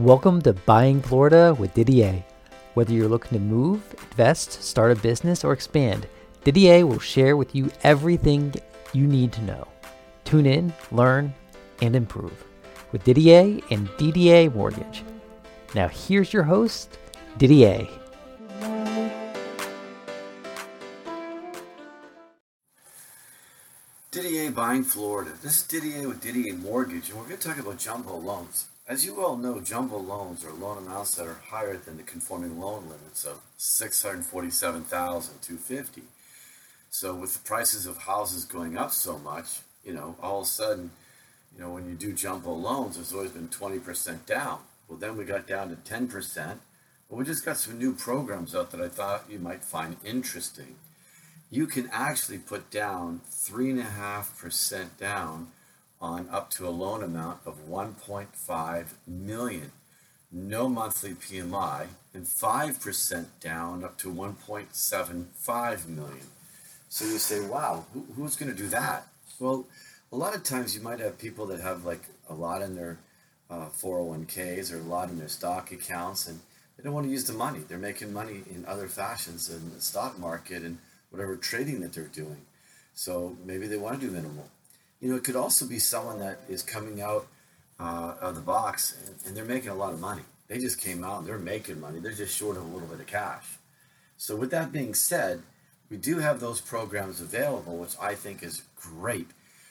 Welcome to Buying Florida with Didier. Whether you're looking to move, invest, start a business, or expand, Didier will share with you everything you need to know. Tune in, learn, and improve with Didier and DDA Mortgage. Now, here's your host, Didier. Didier Buying Florida. This is Didier with DDA Mortgage, and we're going to talk about jumbo loans. As you all know, jumbo loans are loan amounts that are higher than the conforming loan limits of 647,250. So, with the prices of houses going up so much, you know, all of a sudden, you know, when you do jumbo loans, it's always been twenty percent down. Well, then we got down to ten percent. But we just got some new programs out that I thought you might find interesting you can actually put down 3.5% down on up to a loan amount of 1.5 million no monthly pmi and 5% down up to 1.75 million so you say wow who, who's going to do that well a lot of times you might have people that have like a lot in their uh, 401ks or a lot in their stock accounts and they don't want to use the money they're making money in other fashions in the stock market and whatever trading that they're doing. So maybe they want to do minimal. You know, it could also be someone that is coming out uh, of the box and, and, they're making a lot of money. They just came out and they're making money. They're just short of a little bit of cash. So, with that being said, we do have those programs available, which I think is great.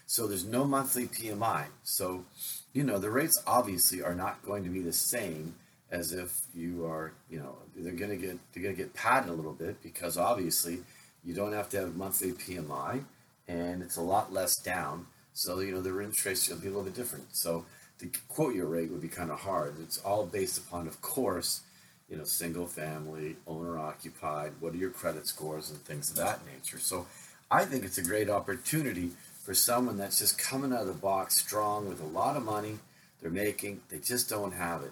So, there's no monthly PMI. So, you know, the rates obviously are not going to be the same as if you are, you know, they're going to get they're going to get padded a little bit because obviously you don't have to have monthly PMI, and it's a lot less down. So you know the interest rates will be a little bit different. So to quote your rate would be kind of hard. It's all based upon, of course, you know, single family, owner occupied. What are your credit scores and things of that nature. So I think it's a great opportunity for someone that's just coming out of the box strong with a lot of money they're making. They just don't have it.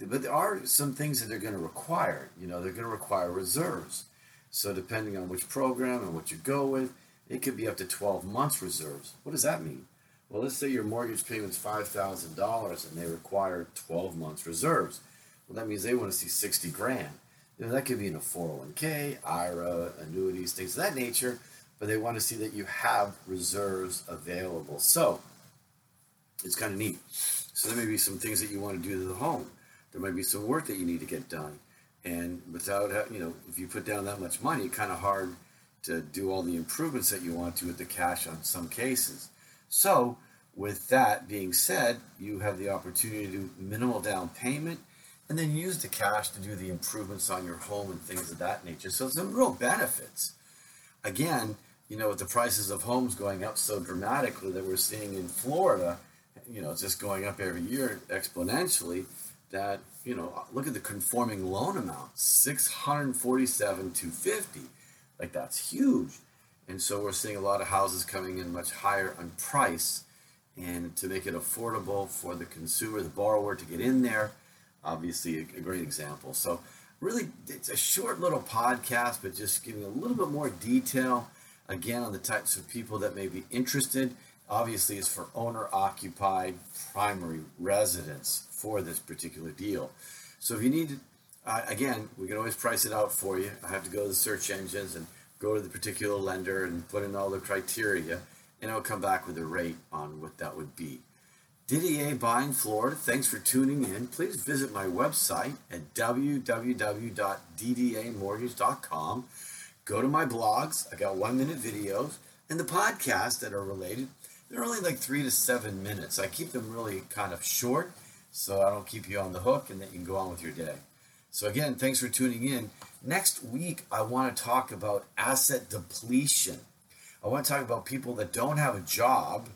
But there are some things that they're going to require. You know, they're going to require reserves. So depending on which program and what you go with, it could be up to 12 months reserves. What does that mean? Well, let's say your mortgage payment's $5,000 and they require 12 months reserves. Well, that means they want to see 60 grand. You know, that could be in a 401k, IRA, annuities, things of that nature, but they want to see that you have reserves available. So it's kind of neat. So there may be some things that you want to do to the home. There might be some work that you need to get done. And without, you know, if you put down that much money, it's kind of hard to do all the improvements that you want to with the cash on some cases. So, with that being said, you have the opportunity to do minimal down payment and then use the cash to do the improvements on your home and things of that nature. So, some real benefits. Again, you know, with the prices of homes going up so dramatically that we're seeing in Florida, you know, just going up every year exponentially that you know look at the conforming loan amount 647 250 like that's huge. And so we're seeing a lot of houses coming in much higher on price. And to make it affordable for the consumer the borrower to get in there obviously a, a great example. So really it's a short little podcast but just giving a little bit more detail again on the types of people that may be interested. Obviously is for owner occupied primary residence for this particular deal. So if you need, uh, again, we can always price it out for you. I have to go to the search engines and go to the particular lender and put in all the criteria, and it'll come back with a rate on what that would be. Didier Buying Florida, thanks for tuning in. Please visit my website at www.ddamortgage.com. Go to my blogs. I got one minute videos and the podcasts that are related. They're only like three to seven minutes. I keep them really kind of short so I don't keep you on the hook and then you can go on with your day. So, again, thanks for tuning in. Next week, I want to talk about asset depletion. I want to talk about people that don't have a job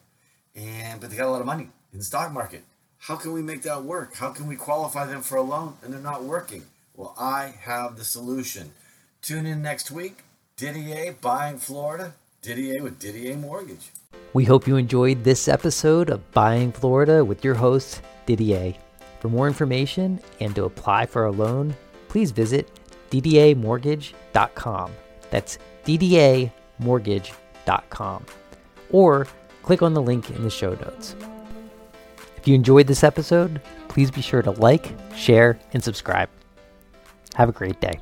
and but they got a lot of money in the stock market. How can we make that work? How can we qualify them for a loan and they're not working? Well, I have the solution. Tune in next week. Didier buying Florida. Didier with DDA Mortgage. We hope you enjoyed this episode of Buying Florida with your host, Didier. For more information and to apply for a loan, please visit ddamortgage.com. That's ddamortgage.com. Or click on the link in the show notes. If you enjoyed this episode, please be sure to like, share, and subscribe. Have a great day.